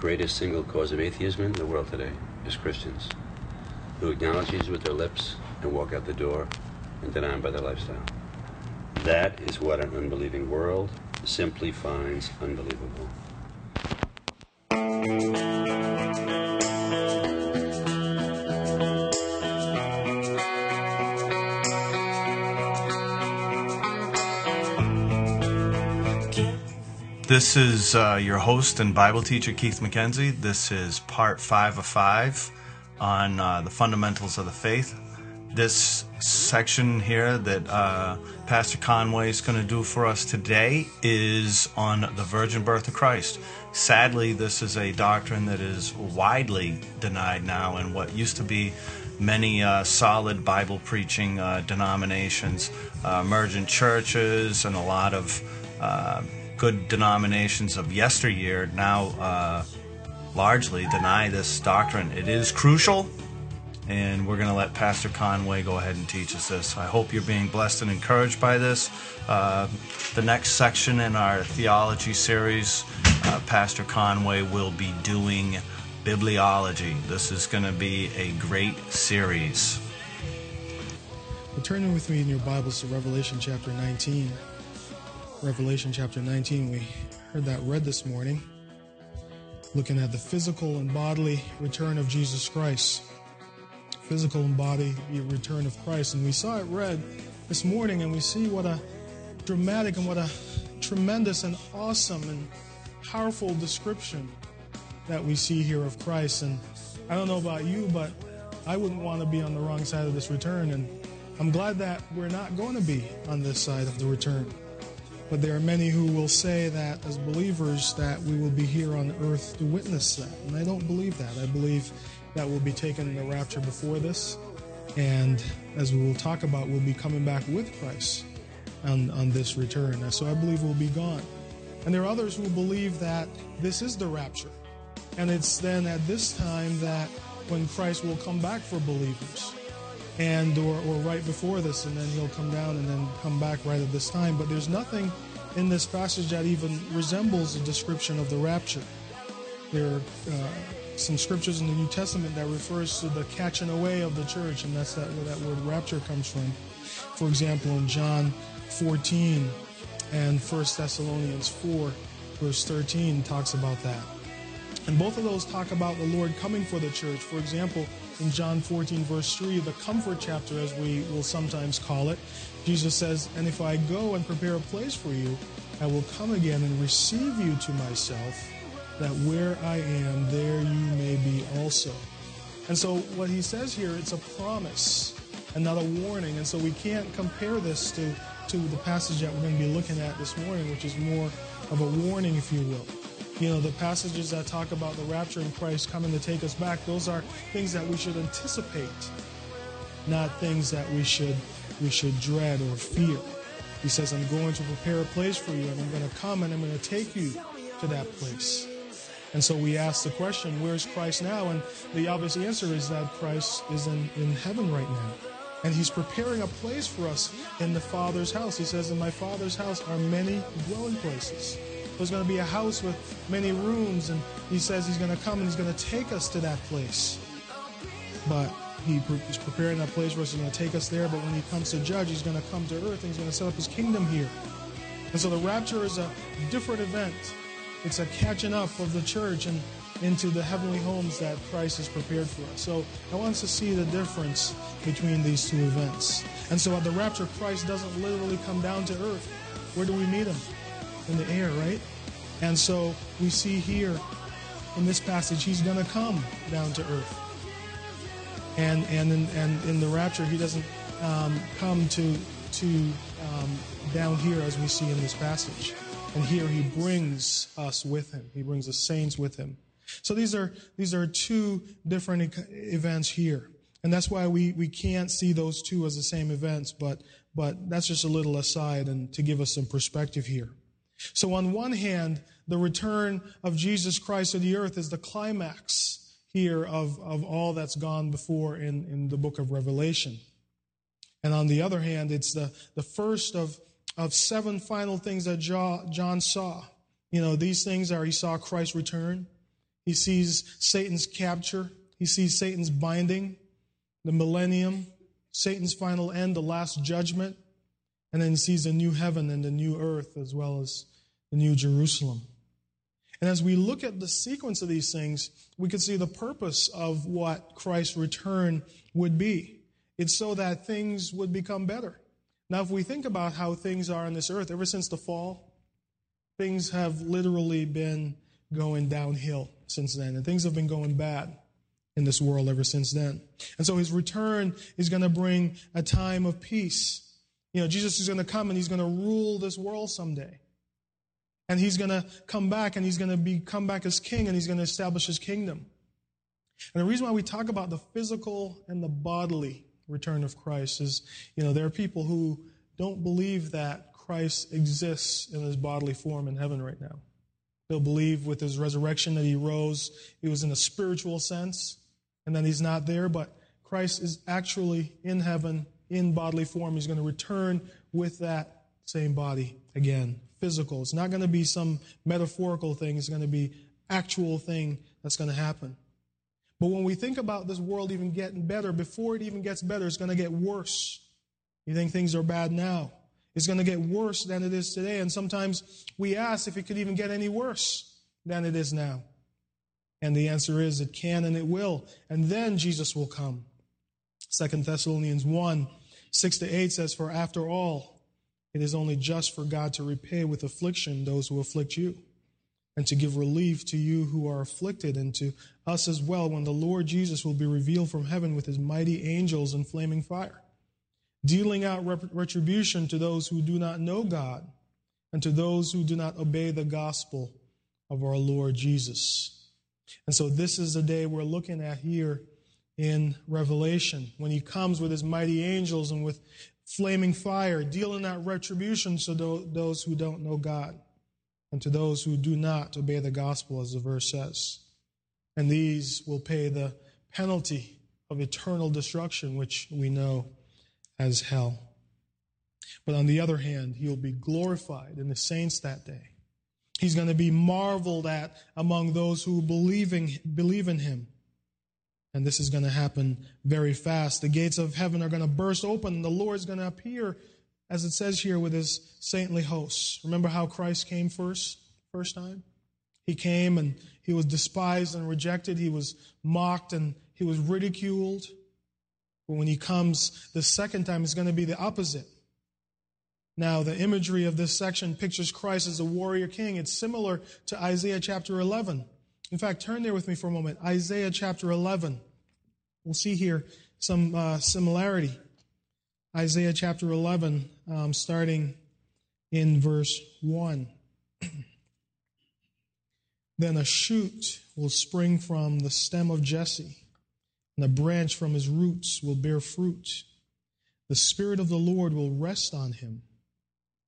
greatest single cause of atheism in the world today is Christians who acknowledge Jesus with their lips and walk out the door and deny him by their lifestyle. That is what an unbelieving world simply finds unbelievable. This is uh, your host and Bible teacher, Keith McKenzie. This is part five of five on uh, the fundamentals of the faith. This section here that uh, Pastor Conway is going to do for us today is on the virgin birth of Christ. Sadly, this is a doctrine that is widely denied now in what used to be many uh, solid Bible preaching uh, denominations, uh, emergent churches, and a lot of uh, good denominations of yesteryear now uh, largely deny this doctrine. It is crucial, and we're going to let Pastor Conway go ahead and teach us this. I hope you're being blessed and encouraged by this. Uh, the next section in our theology series, uh, Pastor Conway will be doing bibliology. This is going to be a great series. Well, turn with me in your Bibles to Revelation chapter 19. Revelation chapter 19. We heard that read this morning, looking at the physical and bodily return of Jesus Christ. Physical and body return of Christ. And we saw it read this morning, and we see what a dramatic and what a tremendous and awesome and powerful description that we see here of Christ. And I don't know about you, but I wouldn't want to be on the wrong side of this return. And I'm glad that we're not going to be on this side of the return. But there are many who will say that as believers that we will be here on earth to witness that. And I don't believe that. I believe that we'll be taken in the rapture before this. And as we will talk about, we'll be coming back with Christ on, on this return. So I believe we'll be gone. And there are others who believe that this is the rapture. And it's then at this time that when Christ will come back for believers and or, or right before this and then he'll come down and then come back right at this time. But there's nothing in this passage that even resembles a description of the rapture. There are uh, some scriptures in the new testament that refers to the catching away of the church and that's that where that word rapture comes from. For example in john 14 and 1 thessalonians 4 verse 13 talks about that and both of those talk about the lord coming for the church for example in John 14, verse 3, the comfort chapter, as we will sometimes call it, Jesus says, And if I go and prepare a place for you, I will come again and receive you to myself, that where I am, there you may be also. And so, what he says here, it's a promise and not a warning. And so, we can't compare this to, to the passage that we're going to be looking at this morning, which is more of a warning, if you will. You know, the passages that talk about the rapture and Christ coming to take us back, those are things that we should anticipate, not things that we should we should dread or fear. He says, I'm going to prepare a place for you, and I'm going to come and I'm going to take you to that place. And so we ask the question, where's Christ now? And the obvious answer is that Christ is in, in heaven right now. And he's preparing a place for us in the Father's house. He says, In my Father's house are many dwelling places. There's going to be a house with many rooms, and he says he's going to come and he's going to take us to that place. But he he's preparing that place for us. He's going to take us there. But when he comes to judge, he's going to come to earth and he's going to set up his kingdom here. And so the rapture is a different event. It's a catching up of the church and into the heavenly homes that Christ has prepared for us. So I want us to see the difference between these two events. And so at the rapture, Christ doesn't literally come down to earth. Where do we meet him? In the air, right? And so we see here in this passage, he's going to come down to earth. And, and, in, and in the rapture, he doesn't um, come to, to um, down here as we see in this passage. And here he brings us with him. He brings the saints with him. So these are, these are two different events here. And that's why we, we can't see those two as the same events, but, but that's just a little aside and to give us some perspective here. So on one hand, the return of Jesus Christ to the earth is the climax here of, of all that's gone before in, in the book of Revelation. And on the other hand, it's the, the first of, of seven final things that John saw. You know, these things are he saw Christ return. He sees Satan's capture, he sees Satan's binding, the millennium, Satan's final end, the last judgment, and then he sees the new heaven and the new earth as well as the new Jerusalem. And as we look at the sequence of these things, we can see the purpose of what Christ's return would be. It's so that things would become better. Now, if we think about how things are on this earth, ever since the fall, things have literally been going downhill since then, and things have been going bad in this world ever since then. And so his return is going to bring a time of peace. You know, Jesus is going to come and he's going to rule this world someday. And he's going to come back and he's going to be come back as king and he's going to establish his kingdom. And the reason why we talk about the physical and the bodily return of Christ is, you know, there are people who don't believe that Christ exists in his bodily form in heaven right now. They'll believe with his resurrection that he rose, he was in a spiritual sense, and then he's not there, but Christ is actually in heaven in bodily form. He's going to return with that same body again physical. It's not going to be some metaphorical thing, it's going to be actual thing that's going to happen. But when we think about this world even getting better, before it even gets better, it's going to get worse. You think things are bad now. It's going to get worse than it is today. And sometimes we ask if it could even get any worse than it is now. And the answer is it can and it will. And then Jesus will come. Second Thessalonians 1 6 to 8 says, For after all, it is only just for God to repay with affliction those who afflict you, and to give relief to you who are afflicted, and to us as well when the Lord Jesus will be revealed from heaven with his mighty angels in flaming fire, dealing out retribution to those who do not know God, and to those who do not obey the gospel of our Lord Jesus. And so, this is the day we're looking at here in Revelation when he comes with his mighty angels and with flaming fire, dealing out retribution to those who don't know God and to those who do not obey the gospel, as the verse says. And these will pay the penalty of eternal destruction, which we know as hell. But on the other hand, he'll be glorified in the saints that day. He's going to be marveled at among those who believing, believe in him. And this is going to happen very fast. The gates of heaven are going to burst open, and the Lord's going to appear, as it says here, with his saintly hosts. Remember how Christ came first, first time? He came and he was despised and rejected. He was mocked and he was ridiculed. But when he comes the second time, it's going to be the opposite. Now, the imagery of this section pictures Christ as a warrior king. It's similar to Isaiah chapter 11. In fact, turn there with me for a moment. Isaiah chapter 11. We'll see here some uh, similarity. Isaiah chapter 11, um, starting in verse 1. then a shoot will spring from the stem of Jesse, and a branch from his roots will bear fruit. The Spirit of the Lord will rest on him,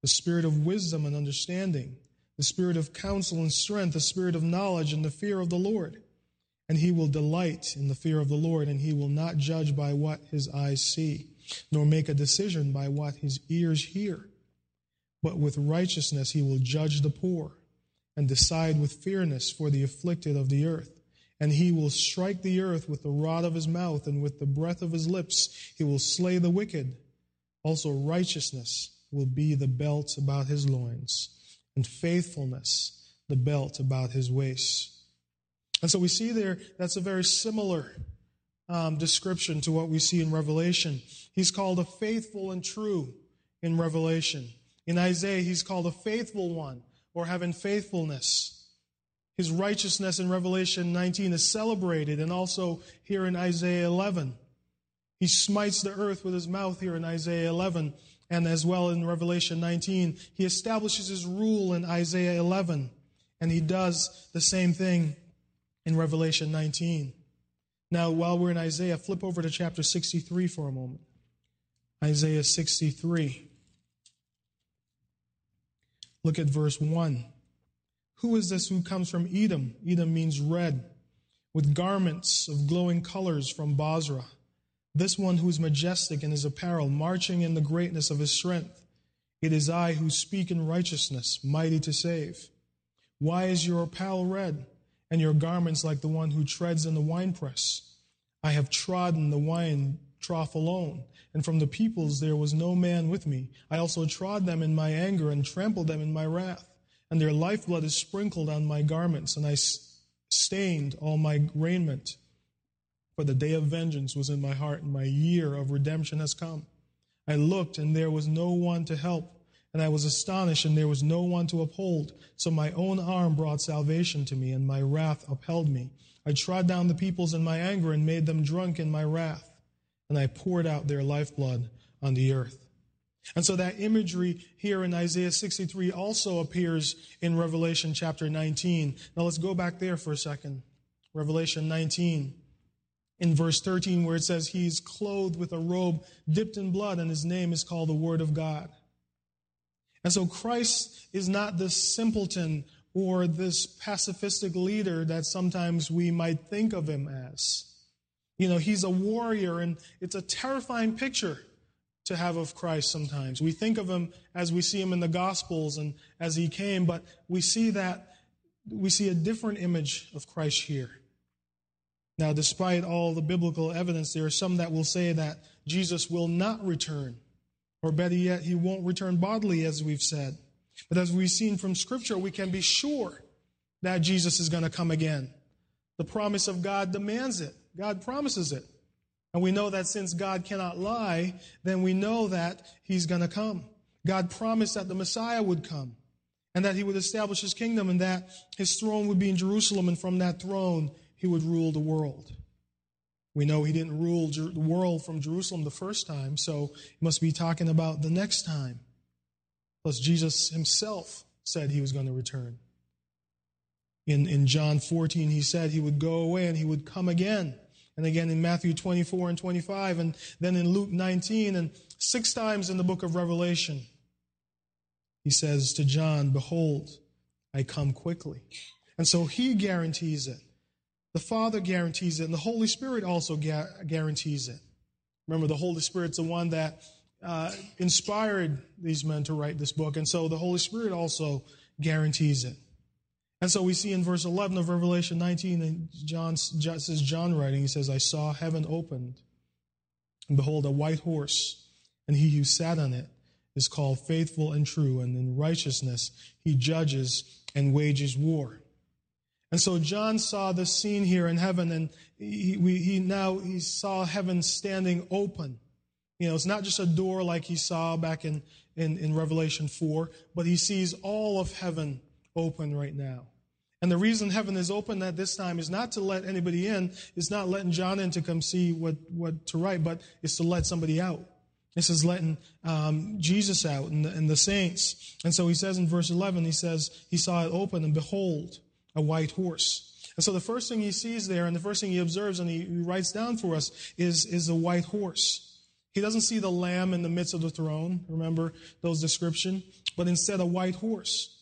the Spirit of wisdom and understanding the spirit of counsel and strength, the spirit of knowledge and the fear of the Lord. And he will delight in the fear of the Lord, and he will not judge by what his eyes see, nor make a decision by what his ears hear. But with righteousness he will judge the poor, and decide with fairness for the afflicted of the earth. And he will strike the earth with the rod of his mouth, and with the breath of his lips he will slay the wicked. Also righteousness will be the belt about his loins and faithfulness the belt about his waist. And so we see there that's a very similar um, description to what we see in Revelation. He's called a faithful and true in Revelation. In Isaiah, he's called a faithful one or having faithfulness. His righteousness in Revelation 19 is celebrated, and also here in Isaiah 11. He smites the earth with his mouth here in Isaiah 11 and as well in Revelation 19. He establishes his rule in Isaiah 11, and he does the same thing in Revelation 19. Now, while we're in Isaiah, flip over to chapter 63 for a moment. Isaiah 63. Look at verse 1. Who is this who comes from Edom? Edom means red, with garments of glowing colors from Bozrah this one who is majestic in his apparel, marching in the greatness of his strength. It is I who speak in righteousness, mighty to save. Why is your apparel red, and your garments like the one who treads in the winepress. I have trodden the wine trough alone, and from the peoples there was no man with me. I also trod them in my anger and trampled them in my wrath, and their lifeblood is sprinkled on my garments, and I stained all my raiment. For the day of vengeance was in my heart, and my year of redemption has come. I looked, and there was no one to help, and I was astonished, and there was no one to uphold. So my own arm brought salvation to me, and my wrath upheld me. I trod down the peoples in my anger, and made them drunk in my wrath, and I poured out their lifeblood on the earth. And so that imagery here in Isaiah 63 also appears in Revelation chapter 19. Now let's go back there for a second. Revelation 19 in verse 13 where it says he's clothed with a robe dipped in blood and his name is called the Word of God. And so Christ is not this simpleton or this pacifistic leader that sometimes we might think of him as. You know, he's a warrior and it's a terrifying picture to have of Christ sometimes. We think of him as we see him in the Gospels and as he came, but we see that we see a different image of Christ here. Now, despite all the biblical evidence, there are some that will say that Jesus will not return, or better yet, he won't return bodily, as we've said. But as we've seen from Scripture, we can be sure that Jesus is going to come again. The promise of God demands it, God promises it. And we know that since God cannot lie, then we know that he's going to come. God promised that the Messiah would come and that he would establish his kingdom and that his throne would be in Jerusalem and from that throne he would rule the world. We know he didn't rule the world from Jerusalem the first time, so he must be talking about the next time. Plus, Jesus himself said he was going to return. In, in John 14, he said he would go away and he would come again. And again in Matthew 24 and 25, and then in Luke 19, and six times in the book of Revelation, he says to John, Behold, I come quickly. And so he guarantees it. The Father guarantees it, and the Holy Spirit also guarantees it. Remember, the Holy Spirit's the one that uh, inspired these men to write this book, and so the Holy Spirit also guarantees it. And so we see in verse 11 of Revelation 19, and John says John writing, he says, "I saw heaven opened, and behold, a white horse, and he who sat on it is called faithful and true, and in righteousness he judges and wages war." And so John saw this scene here in heaven, and he, we, he now he saw heaven standing open. You know, it's not just a door like he saw back in, in, in Revelation 4, but he sees all of heaven open right now. And the reason heaven is open at this time is not to let anybody in. It's not letting John in to come see what, what to write, but it's to let somebody out. This is letting um, Jesus out and the, and the saints. And so he says in verse 11, he says, He saw it open, and behold, a white horse. And so the first thing he sees there and the first thing he observes and he, writes down for us is, is a white horse. He doesn't see the lamb in the midst of the throne. Remember those description? But instead a white horse.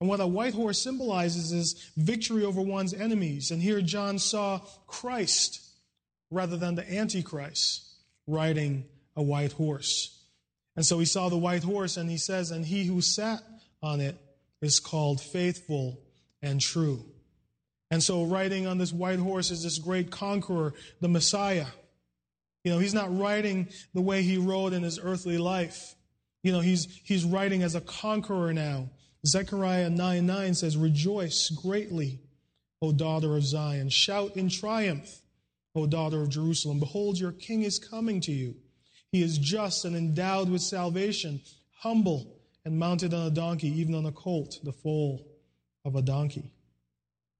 And what a white horse symbolizes is victory over one's enemies. And here John saw Christ rather than the Antichrist riding a white horse. And so he saw the white horse and he says, and he who sat on it is called faithful and true. And so, riding on this white horse is this great conqueror, the Messiah. You know, he's not riding the way he rode in his earthly life. You know, he's, he's riding as a conqueror now. Zechariah 9 9 says, Rejoice greatly, O daughter of Zion. Shout in triumph, O daughter of Jerusalem. Behold, your king is coming to you. He is just and endowed with salvation, humble and mounted on a donkey, even on a colt, the foal of a donkey.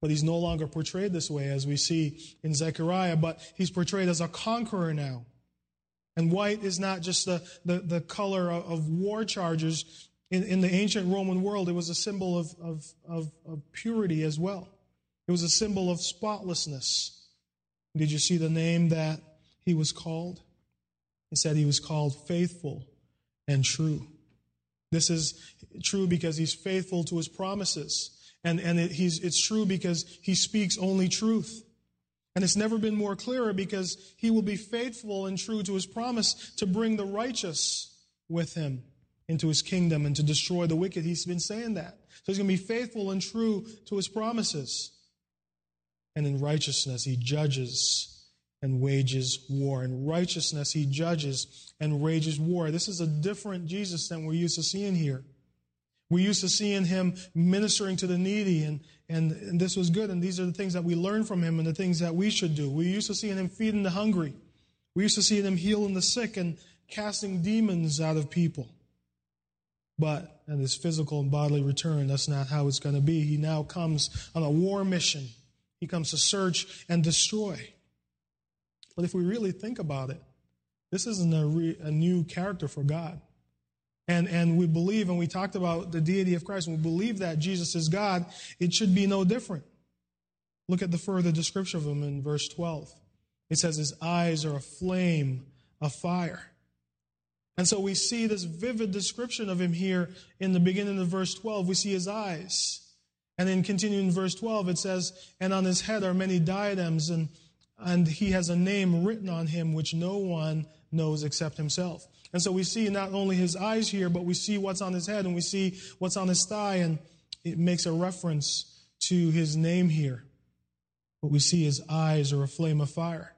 But he's no longer portrayed this way as we see in Zechariah, but he's portrayed as a conqueror now. And white is not just the, the, the color of, of war charges. In, in the ancient Roman world, it was a symbol of, of, of, of purity as well. It was a symbol of spotlessness. Did you see the name that he was called? He said he was called faithful and true. This is true because he's faithful to his promises. And, and it, he's, it's true because he speaks only truth. And it's never been more clearer because he will be faithful and true to his promise to bring the righteous with him into his kingdom and to destroy the wicked. He's been saying that. So he's going to be faithful and true to his promises. and in righteousness he judges and wages war. In righteousness he judges and wages war. This is a different Jesus than we're used to seeing here. We used to seeing him ministering to the needy, and, and, and this was good. And these are the things that we learn from him and the things that we should do. We used to seeing him feeding the hungry. We used to see him healing the sick and casting demons out of people. But at his physical and bodily return, that's not how it's going to be. He now comes on a war mission. He comes to search and destroy. But if we really think about it, this isn't a, re, a new character for God and, and we believe, and we talked about the deity of Christ, and we believe that Jesus is God, it should be no different. Look at the further description of him in verse 12. It says, His eyes are a flame of fire. And so we see this vivid description of him here in the beginning of verse 12. We see his eyes. And then continuing in verse 12, it says, And on his head are many diadems, and, and he has a name written on him which no one knows except himself. And so we see not only his eyes here, but we see what's on his head and we see what's on his thigh, and it makes a reference to his name here. But we see his eyes are a flame of fire.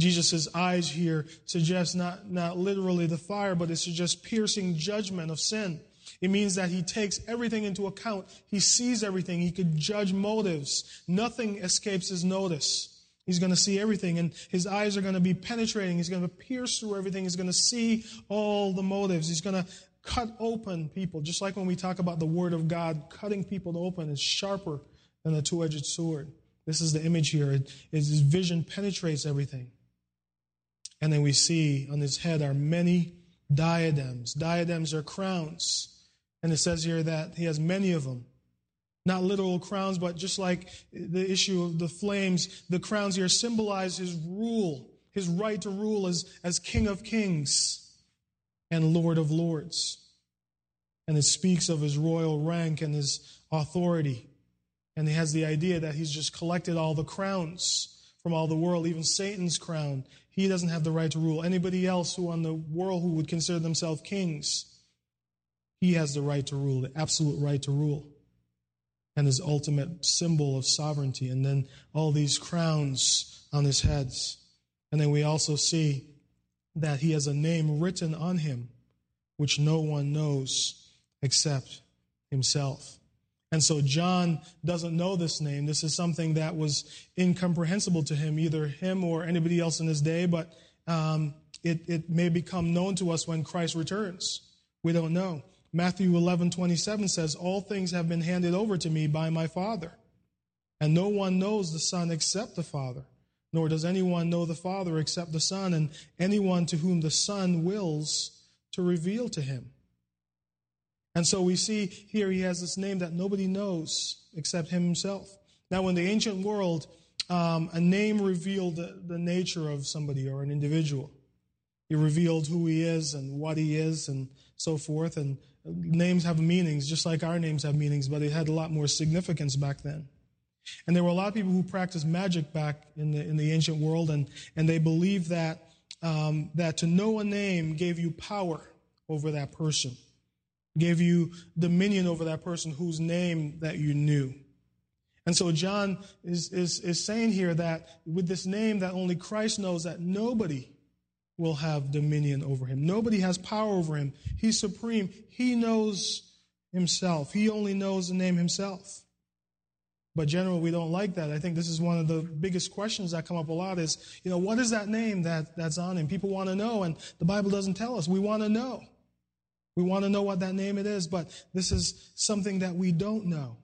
Jesus' eyes here suggest not, not literally the fire, but it suggests piercing judgment of sin. It means that he takes everything into account. He sees everything. He could judge motives. Nothing escapes his notice. He's going to see everything, and his eyes are going to be penetrating. He's going to pierce through everything. He's going to see all the motives. He's going to cut open people, just like when we talk about the Word of God, cutting people open is sharper than a two edged sword. This is the image here. It, his vision penetrates everything. And then we see on his head are many diadems. Diadems are crowns. And it says here that he has many of them. Not literal crowns, but just like the issue of the flames, the crowns here symbolize his rule, his right to rule as, as King of Kings and Lord of Lords. And it speaks of his royal rank and his authority. And he has the idea that he's just collected all the crowns from all the world, even Satan's crown. He doesn't have the right to rule. Anybody else who on the world who would consider themselves kings, he has the right to rule, the absolute right to rule and his ultimate symbol of sovereignty, and then all these crowns on his heads. And then we also see that he has a name written on him which no one knows except himself. And so John doesn't know this name. This is something that was incomprehensible to him, either him or anybody else in his day, but um, it, it may become known to us when Christ returns. We don't know. Matthew 11, 27 says, All things have been handed over to me by my Father. And no one knows the Son except the Father, nor does anyone know the Father except the Son, and anyone to whom the Son wills to reveal to him. And so we see here he has this name that nobody knows except him himself. Now, in the ancient world, um, a name revealed the, the nature of somebody or an individual. He revealed who he is and what he is and so forth. And names have meanings, just like our names have meanings, but it had a lot more significance back then. And there were a lot of people who practiced magic back in the, in the ancient world, and, and they believed that, um, that to know a name gave you power over that person, gave you dominion over that person whose name that you knew. And so John is, is, is saying here that with this name that only Christ knows, that nobody will have dominion over him. Nobody has power over him. He's supreme. He knows himself. He only knows the name himself. But generally, we don't like that. I think this is one of the biggest questions that come up a lot is, you know, what is that name that, that's on him? People want to know, and the Bible doesn't tell us. We want to know. We want to know what that name it is, but this is something that we don't know.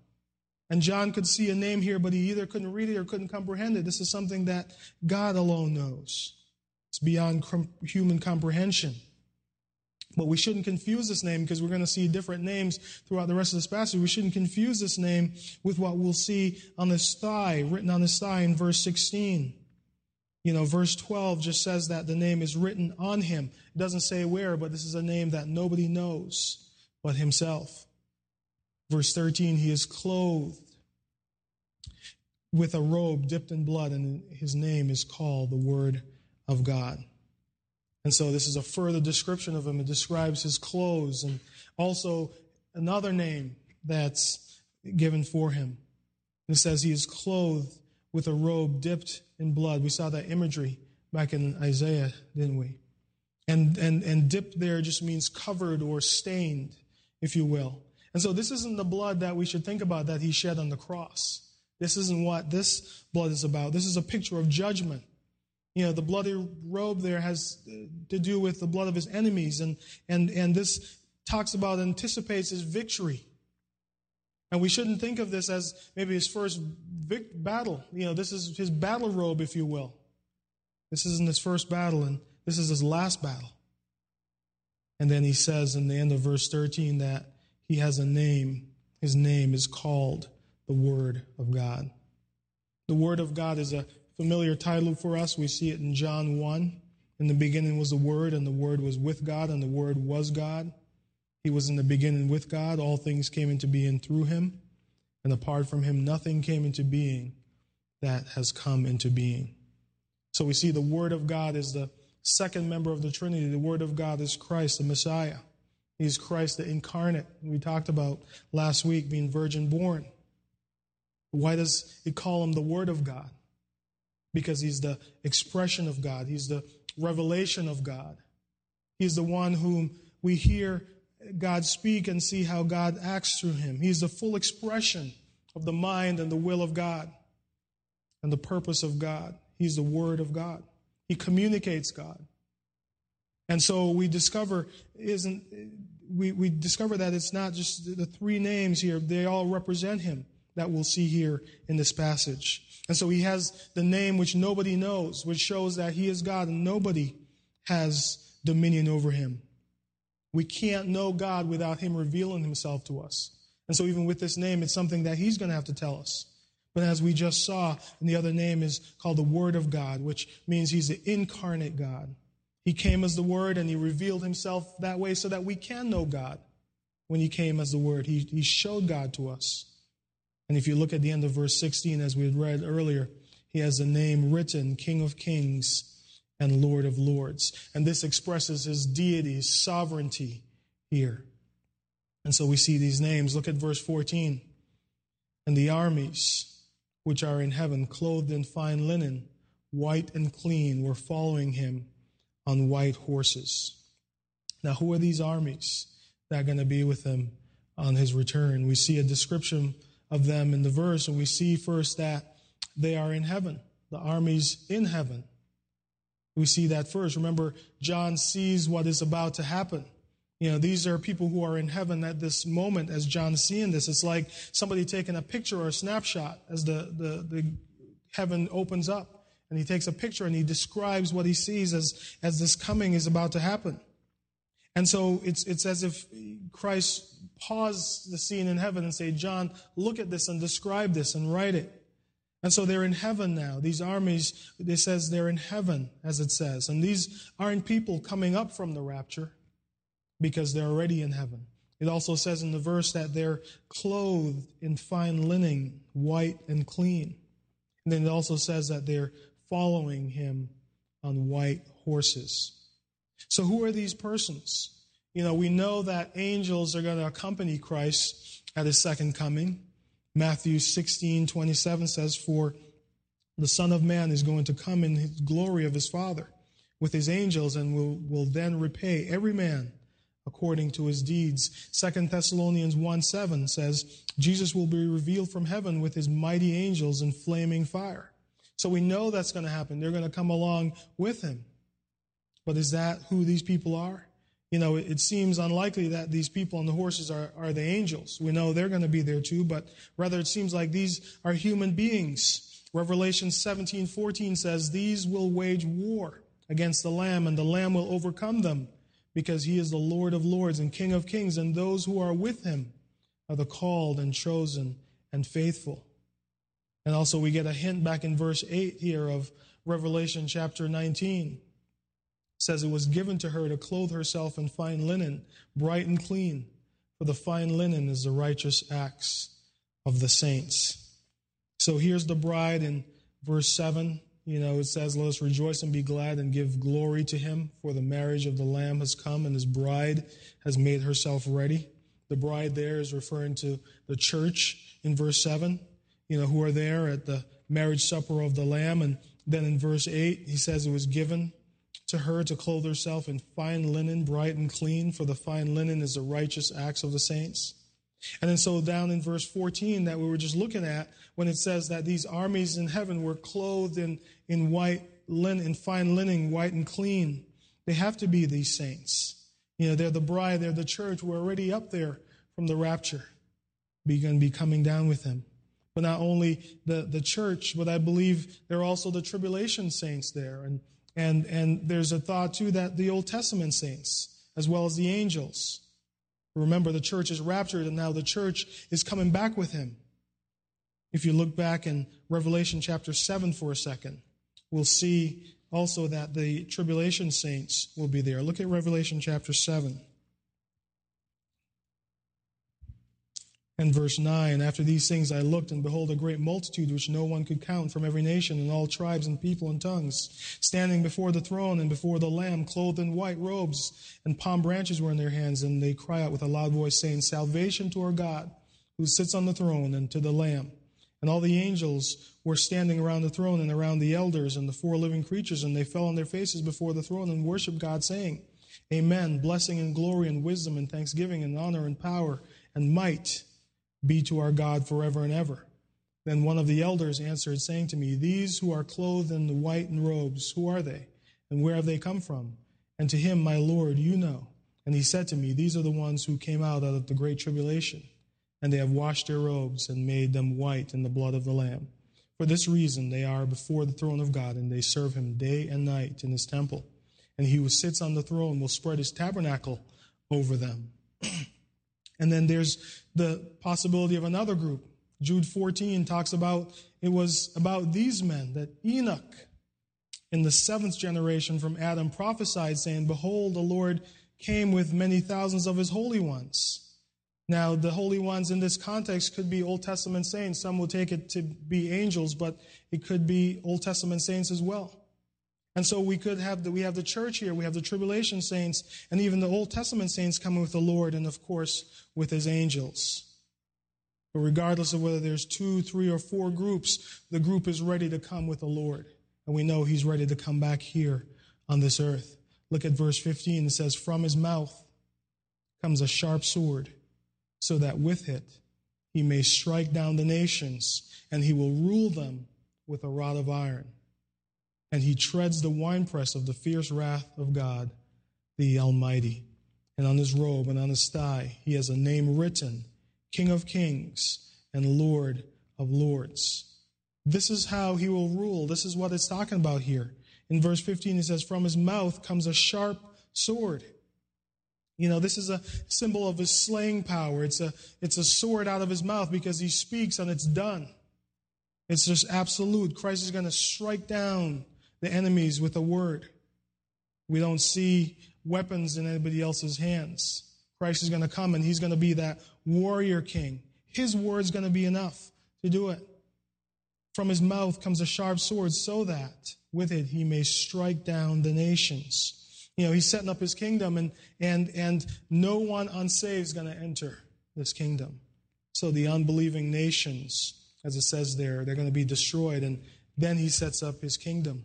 And John could see a name here, but he either couldn't read it or couldn't comprehend it. This is something that God alone knows. It's beyond human comprehension. But we shouldn't confuse this name because we're going to see different names throughout the rest of this passage. We shouldn't confuse this name with what we'll see on this thigh, written on this thigh in verse 16. You know, verse 12 just says that the name is written on him. It doesn't say where, but this is a name that nobody knows but himself. Verse 13, he is clothed with a robe dipped in blood, and his name is called the Word of God. And so this is a further description of him. It describes his clothes and also another name that's given for him. It says he is clothed with a robe dipped in blood. We saw that imagery back in Isaiah, didn't we? And, and, and dipped there just means covered or stained, if you will. And so this isn't the blood that we should think about that he shed on the cross. This isn't what this blood is about. This is a picture of judgment. You know, the bloody robe there has uh, to do with the blood of his enemies, and, and, and this talks about, anticipates his victory. And we shouldn't think of this as maybe his first vic- battle. You know, this is his battle robe, if you will. This isn't his first battle, and this is his last battle. And then he says in the end of verse 13 that he has a name. His name is called the Word of God. The Word of God is a familiar title for us. We see it in John 1. In the beginning was the Word, and the Word was with God, and the Word was God. He was in the beginning with God. All things came into being through him. And apart from him, nothing came into being that has come into being. So we see the Word of God is the second member of the Trinity. The Word of God is Christ, the Messiah. He's Christ the incarnate. We talked about last week being virgin born. Why does he call him the Word of God? Because he's the expression of God, he's the revelation of God. He's the one whom we hear God speak and see how God acts through him. He's the full expression of the mind and the will of God and the purpose of God. He's the Word of God. He communicates God. And so we discover isn't we, we discover that it's not just the three names here, they all represent him that we'll see here in this passage. And so he has the name which nobody knows, which shows that he is God and nobody has dominion over him. We can't know God without him revealing himself to us. And so even with this name, it's something that he's going to have to tell us. But as we just saw, and the other name is called the Word of God, which means he's the incarnate God. He came as the Word and he revealed himself that way so that we can know God when he came as the Word. He, he showed God to us. And if you look at the end of verse 16, as we had read earlier, he has a name written King of Kings and Lord of Lords. And this expresses his deity, his sovereignty here. And so we see these names. Look at verse 14. And the armies which are in heaven, clothed in fine linen, white and clean, were following him on white horses. Now, who are these armies that are going to be with him on his return? We see a description of them in the verse, and we see first that they are in heaven, the armies in heaven. We see that first. Remember, John sees what is about to happen. You know, these are people who are in heaven at this moment as John's seeing this. It's like somebody taking a picture or a snapshot as the, the, the heaven opens up. And he takes a picture and he describes what he sees as, as this coming is about to happen. And so it's, it's as if Christ paused the scene in heaven and said, John, look at this and describe this and write it. And so they're in heaven now. These armies, it says they're in heaven, as it says. And these aren't people coming up from the rapture because they're already in heaven. It also says in the verse that they're clothed in fine linen, white and clean. And then it also says that they're following him on white horses. So who are these persons? You know, we know that angels are going to accompany Christ at his second coming. Matthew 16, 27 says, For the Son of Man is going to come in his glory of his Father with his angels and will, will then repay every man according to his deeds. Second Thessalonians 1 7 says, Jesus will be revealed from heaven with his mighty angels in flaming fire. So we know that's going to happen. They're going to come along with him. But is that who these people are? you know, it seems unlikely that these people on the horses are, are the angels. We know they're going to be there too, but rather it seems like these are human beings. Revelation 17 14 says, These will wage war against the Lamb, and the Lamb will overcome them, because he is the Lord of lords and King of kings, and those who are with him are the called and chosen and faithful. And also, we get a hint back in verse 8 here of Revelation chapter 19 says it was given to her to clothe herself in fine linen, bright and clean, for the fine linen is the righteous acts of the saints. So here's the bride in verse 7. You know, it says, Let us rejoice and be glad and give glory to him, for the marriage of the Lamb has come, and his bride has made herself ready. The bride there is referring to the church in verse 7, you know, who are there at the marriage supper of the Lamb. And then in verse 8, he says it was given to her to clothe herself in fine linen, bright and clean, for the fine linen is the righteous acts of the saints. And then so down in verse 14 that we were just looking at, when it says that these armies in heaven were clothed in, in white linen, in fine linen, white and clean, they have to be these saints. You know, they're the bride, they're the church. We're already up there from the rapture. We're going to be coming down with them. But not only the, the church, but I believe there are also the tribulation saints there. And, and, and there's a thought too that the Old Testament saints, as well as the angels, Remember, the church is raptured, and now the church is coming back with him. If you look back in Revelation chapter 7 for a second, we'll see also that the tribulation saints will be there. Look at Revelation chapter 7. And verse 9 After these things I looked, and behold, a great multitude which no one could count from every nation and all tribes and people and tongues, standing before the throne and before the Lamb, clothed in white robes, and palm branches were in their hands. And they cry out with a loud voice, saying, Salvation to our God, who sits on the throne, and to the Lamb. And all the angels were standing around the throne and around the elders and the four living creatures, and they fell on their faces before the throne and worshiped God, saying, Amen. Blessing and glory and wisdom and thanksgiving and honor and power and might be to our God forever and ever. Then one of the elders answered, saying to me, These who are clothed in the white robes, who are they? And where have they come from? And to him, my Lord, you know. And he said to me, These are the ones who came out out of the great tribulation, and they have washed their robes and made them white in the blood of the Lamb. For this reason, they are before the throne of God, and they serve him day and night in his temple. And he who sits on the throne will spread his tabernacle over them. And then there's the possibility of another group. Jude 14 talks about it was about these men that Enoch in the seventh generation from Adam prophesied, saying, Behold, the Lord came with many thousands of his holy ones. Now, the holy ones in this context could be Old Testament saints. Some will take it to be angels, but it could be Old Testament saints as well. And so we could have the, we have the church here, we have the tribulation saints, and even the Old Testament saints coming with the Lord, and of course with his angels. But regardless of whether there's two, three, or four groups, the group is ready to come with the Lord. And we know he's ready to come back here on this earth. Look at verse 15. It says, From his mouth comes a sharp sword, so that with it he may strike down the nations, and he will rule them with a rod of iron and he treads the winepress of the fierce wrath of God, the Almighty. And on his robe and on his thigh, he has a name written King of Kings and Lord of Lords. This is how he will rule. This is what it's talking about here. In verse 15, it says, From his mouth comes a sharp sword. You know, this is a symbol of his slaying power. It's a, it's a sword out of his mouth because he speaks and it's done. It's just absolute. Christ is going to strike down the enemies with a word. We don't see weapons in anybody else's hands. Christ is going to come and he's going to be that warrior king. His word's going to be enough to do it. From his mouth comes a sharp sword so that with it he may strike down the nations. You know, he's setting up his kingdom and, and, and no one unsaved is going to enter this kingdom. So the unbelieving nations, as it says there, they're going to be destroyed and then he sets up his kingdom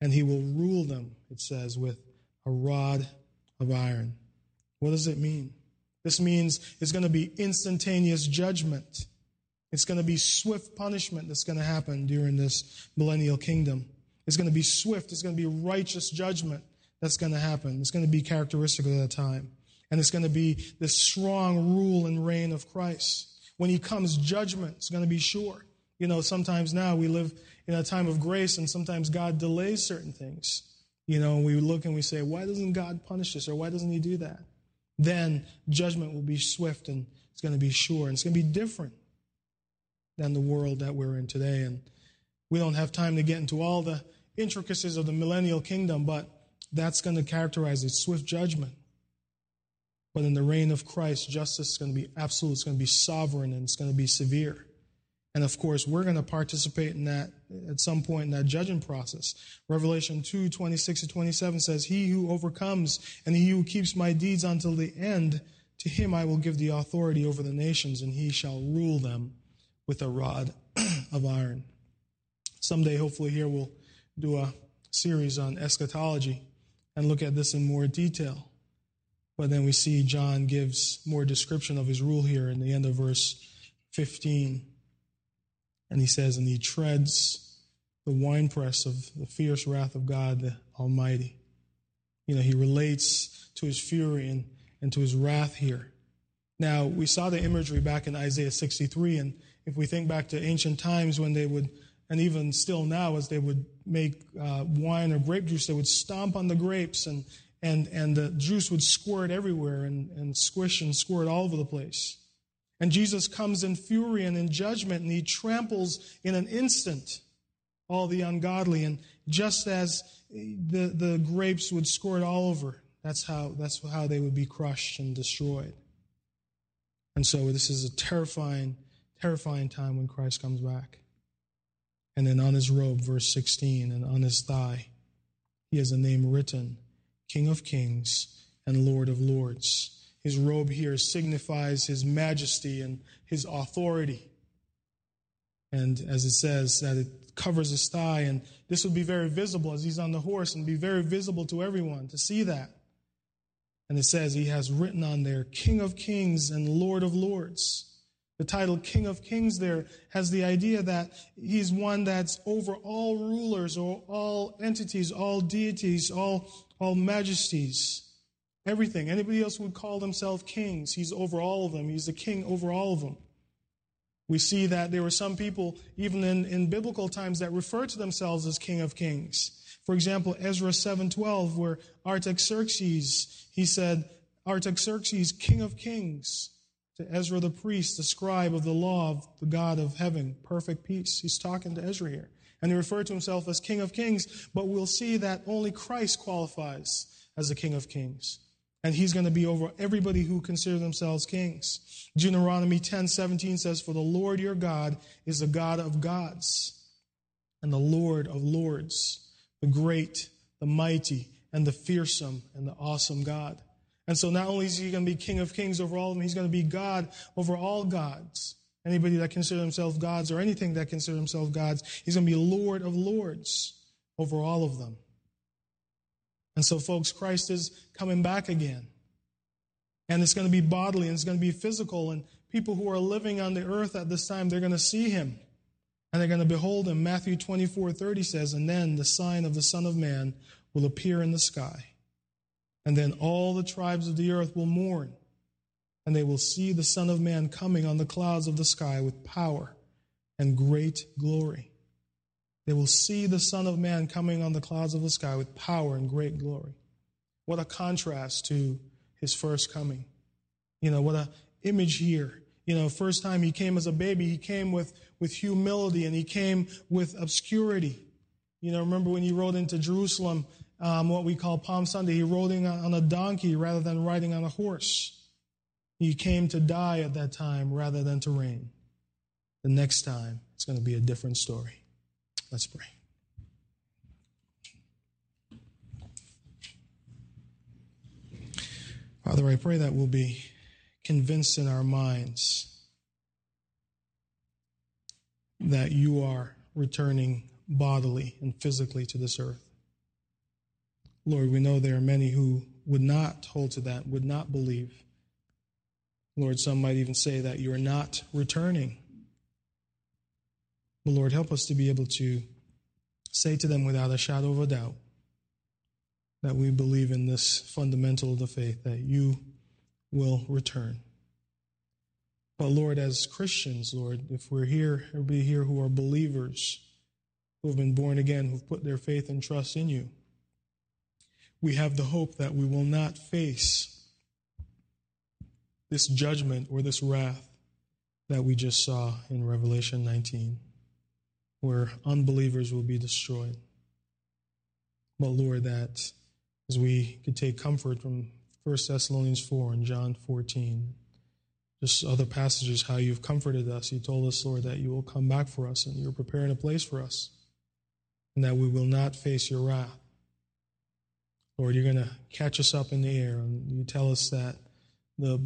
and he will rule them, it says, with a rod of iron. What does it mean? This means it's going to be instantaneous judgment. It's going to be swift punishment that's going to happen during this millennial kingdom. It's going to be swift. It's going to be righteous judgment that's going to happen. It's going to be characteristic of that time. And it's going to be the strong rule and reign of Christ. When he comes, judgment is going to be sure. You know, sometimes now we live in a time of grace, and sometimes God delays certain things. You know, we look and we say, why doesn't God punish us, or why doesn't He do that? Then judgment will be swift and it's going to be sure, and it's going to be different than the world that we're in today. And we don't have time to get into all the intricacies of the millennial kingdom, but that's going to characterize it swift judgment. But in the reign of Christ, justice is going to be absolute, it's going to be sovereign, and it's going to be severe. And of course, we're going to participate in that at some point in that judging process. Revelation 2 26 to 27 says, He who overcomes and he who keeps my deeds until the end, to him I will give the authority over the nations, and he shall rule them with a rod of iron. Someday, hopefully, here we'll do a series on eschatology and look at this in more detail. But then we see John gives more description of his rule here in the end of verse 15. And he says, And he treads the winepress of the fierce wrath of God the Almighty. You know, he relates to his fury and, and to his wrath here. Now, we saw the imagery back in Isaiah 63, and if we think back to ancient times when they would, and even still now, as they would make uh, wine or grape juice, they would stomp on the grapes and, and, and the juice would squirt everywhere and, and squish and squirt all over the place. And Jesus comes in fury and in judgment, and he tramples in an instant all the ungodly. And just as the, the grapes would squirt all over, that's how, that's how they would be crushed and destroyed. And so this is a terrifying, terrifying time when Christ comes back. And then on his robe, verse 16, and on his thigh, he has a name written King of Kings and Lord of Lords. His robe here signifies his majesty and his authority. And as it says, that it covers his thigh, and this would be very visible as he's on the horse and be very visible to everyone to see that. And it says he has written on there, King of Kings and Lord of Lords. The title King of Kings there has the idea that he's one that's over all rulers or all entities, all deities, all, all majesties, everything. Anybody else would call themselves kings. He's over all of them. He's the king over all of them. We see that there were some people, even in, in biblical times, that referred to themselves as King of Kings. For example, Ezra 7:12, where Artaxerxes, he said, Artaxerxes, King of Kings, to Ezra the priest, the scribe of the law of the God of heaven, perfect peace. He's talking to Ezra here. And he referred to himself as King of Kings, but we'll see that only Christ qualifies as the King of Kings and he's going to be over everybody who consider themselves kings. Deuteronomy 10 17 says, For the Lord your God is the God of gods and the Lord of lords, the great, the mighty, and the fearsome and the awesome God. And so not only is he going to be King of kings over all of them, he's going to be God over all gods. Anybody that consider themselves gods or anything that consider themselves gods, he's going to be Lord of lords over all of them. And so, folks, Christ is coming back again. And it's going to be bodily and it's going to be physical. And people who are living on the earth at this time, they're going to see him and they're going to behold him. Matthew 24 30 says, And then the sign of the Son of Man will appear in the sky. And then all the tribes of the earth will mourn, and they will see the Son of Man coming on the clouds of the sky with power and great glory. They will see the Son of Man coming on the clouds of the sky with power and great glory. What a contrast to his first coming. You know, what a image here. You know, first time he came as a baby, he came with, with humility and he came with obscurity. You know, remember when he rode into Jerusalem, um, what we call Palm Sunday, he rode in on a donkey rather than riding on a horse. He came to die at that time rather than to reign. The next time, it's going to be a different story. Let's pray. Father, I pray that we'll be convinced in our minds that you are returning bodily and physically to this earth. Lord, we know there are many who would not hold to that, would not believe. Lord, some might even say that you are not returning. But Lord, help us to be able to say to them without a shadow of a doubt that we believe in this fundamental of the faith, that you will return. But Lord, as Christians, Lord, if we're here, everybody here who are believers, who have been born again, who've put their faith and trust in you, we have the hope that we will not face this judgment or this wrath that we just saw in Revelation 19 where unbelievers will be destroyed. But Lord, that as we could take comfort from 1 Thessalonians 4 and John 14, just other passages, how you've comforted us. You told us, Lord, that you will come back for us and you're preparing a place for us and that we will not face your wrath. Lord, you're going to catch us up in the air and you tell us that the,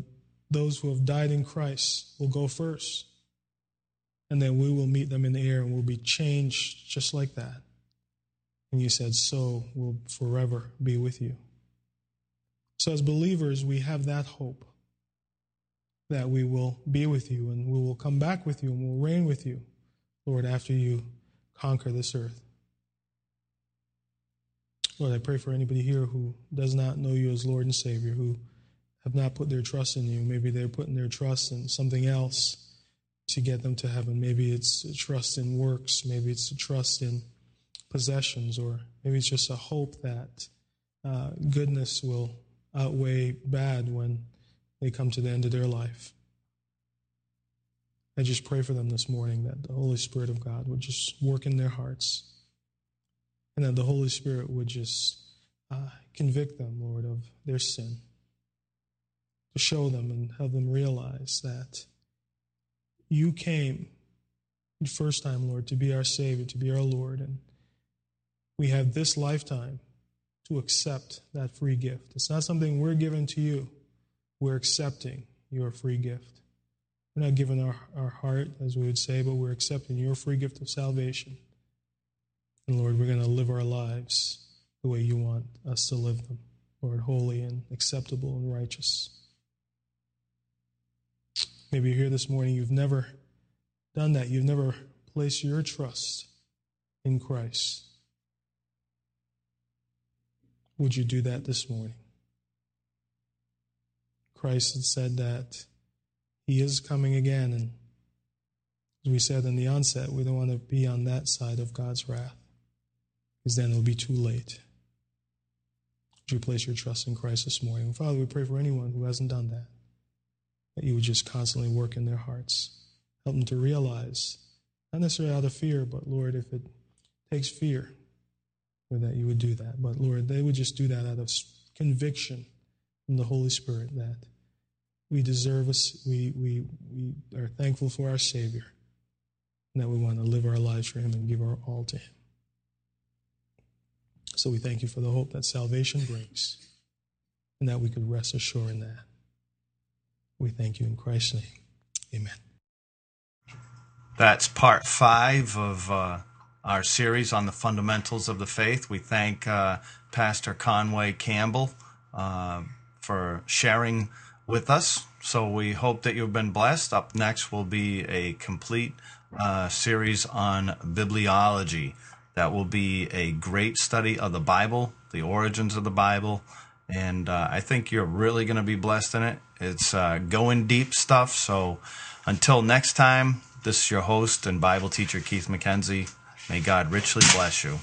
those who have died in Christ will go first and then we will meet them in the air and we'll be changed just like that. And you said, So we'll forever be with you. So, as believers, we have that hope that we will be with you and we will come back with you and we'll reign with you, Lord, after you conquer this earth. Lord, I pray for anybody here who does not know you as Lord and Savior, who have not put their trust in you. Maybe they're putting their trust in something else to get them to heaven. Maybe it's a trust in works. Maybe it's a trust in possessions, or maybe it's just a hope that uh, goodness will outweigh bad when they come to the end of their life. I just pray for them this morning that the Holy Spirit of God would just work in their hearts and that the Holy Spirit would just uh, convict them, Lord, of their sin, to show them and have them realize that you came the first time, Lord, to be our Savior, to be our Lord, and we have this lifetime to accept that free gift. It's not something we're giving to you, we're accepting your free gift. We're not giving our, our heart, as we would say, but we're accepting your free gift of salvation. And Lord, we're going to live our lives the way you want us to live them, Lord, holy and acceptable and righteous. Maybe you're here this morning, you've never done that. You've never placed your trust in Christ. Would you do that this morning? Christ had said that he is coming again, and as we said in the onset, we don't want to be on that side of God's wrath because then it'll be too late. Would you place your trust in Christ this morning? Father, we pray for anyone who hasn't done that, that you would just constantly work in their hearts. Help them to realize, not necessarily out of fear, but Lord, if it takes fear, or that you would do that. But Lord, they would just do that out of conviction from the Holy Spirit that we deserve us, we, we, we are thankful for our Savior, and that we want to live our lives for Him and give our all to Him. So we thank you for the hope that salvation brings and that we could rest assured in that. We thank you in Christ's name. Amen. That's part five of uh, our series on the fundamentals of the faith. We thank uh, Pastor Conway Campbell uh, for sharing with us. So we hope that you've been blessed. Up next will be a complete uh, series on bibliology. That will be a great study of the Bible, the origins of the Bible, and uh, I think you're really going to be blessed in it. It's uh, going deep stuff. So until next time, this is your host and Bible teacher, Keith McKenzie. May God richly bless you.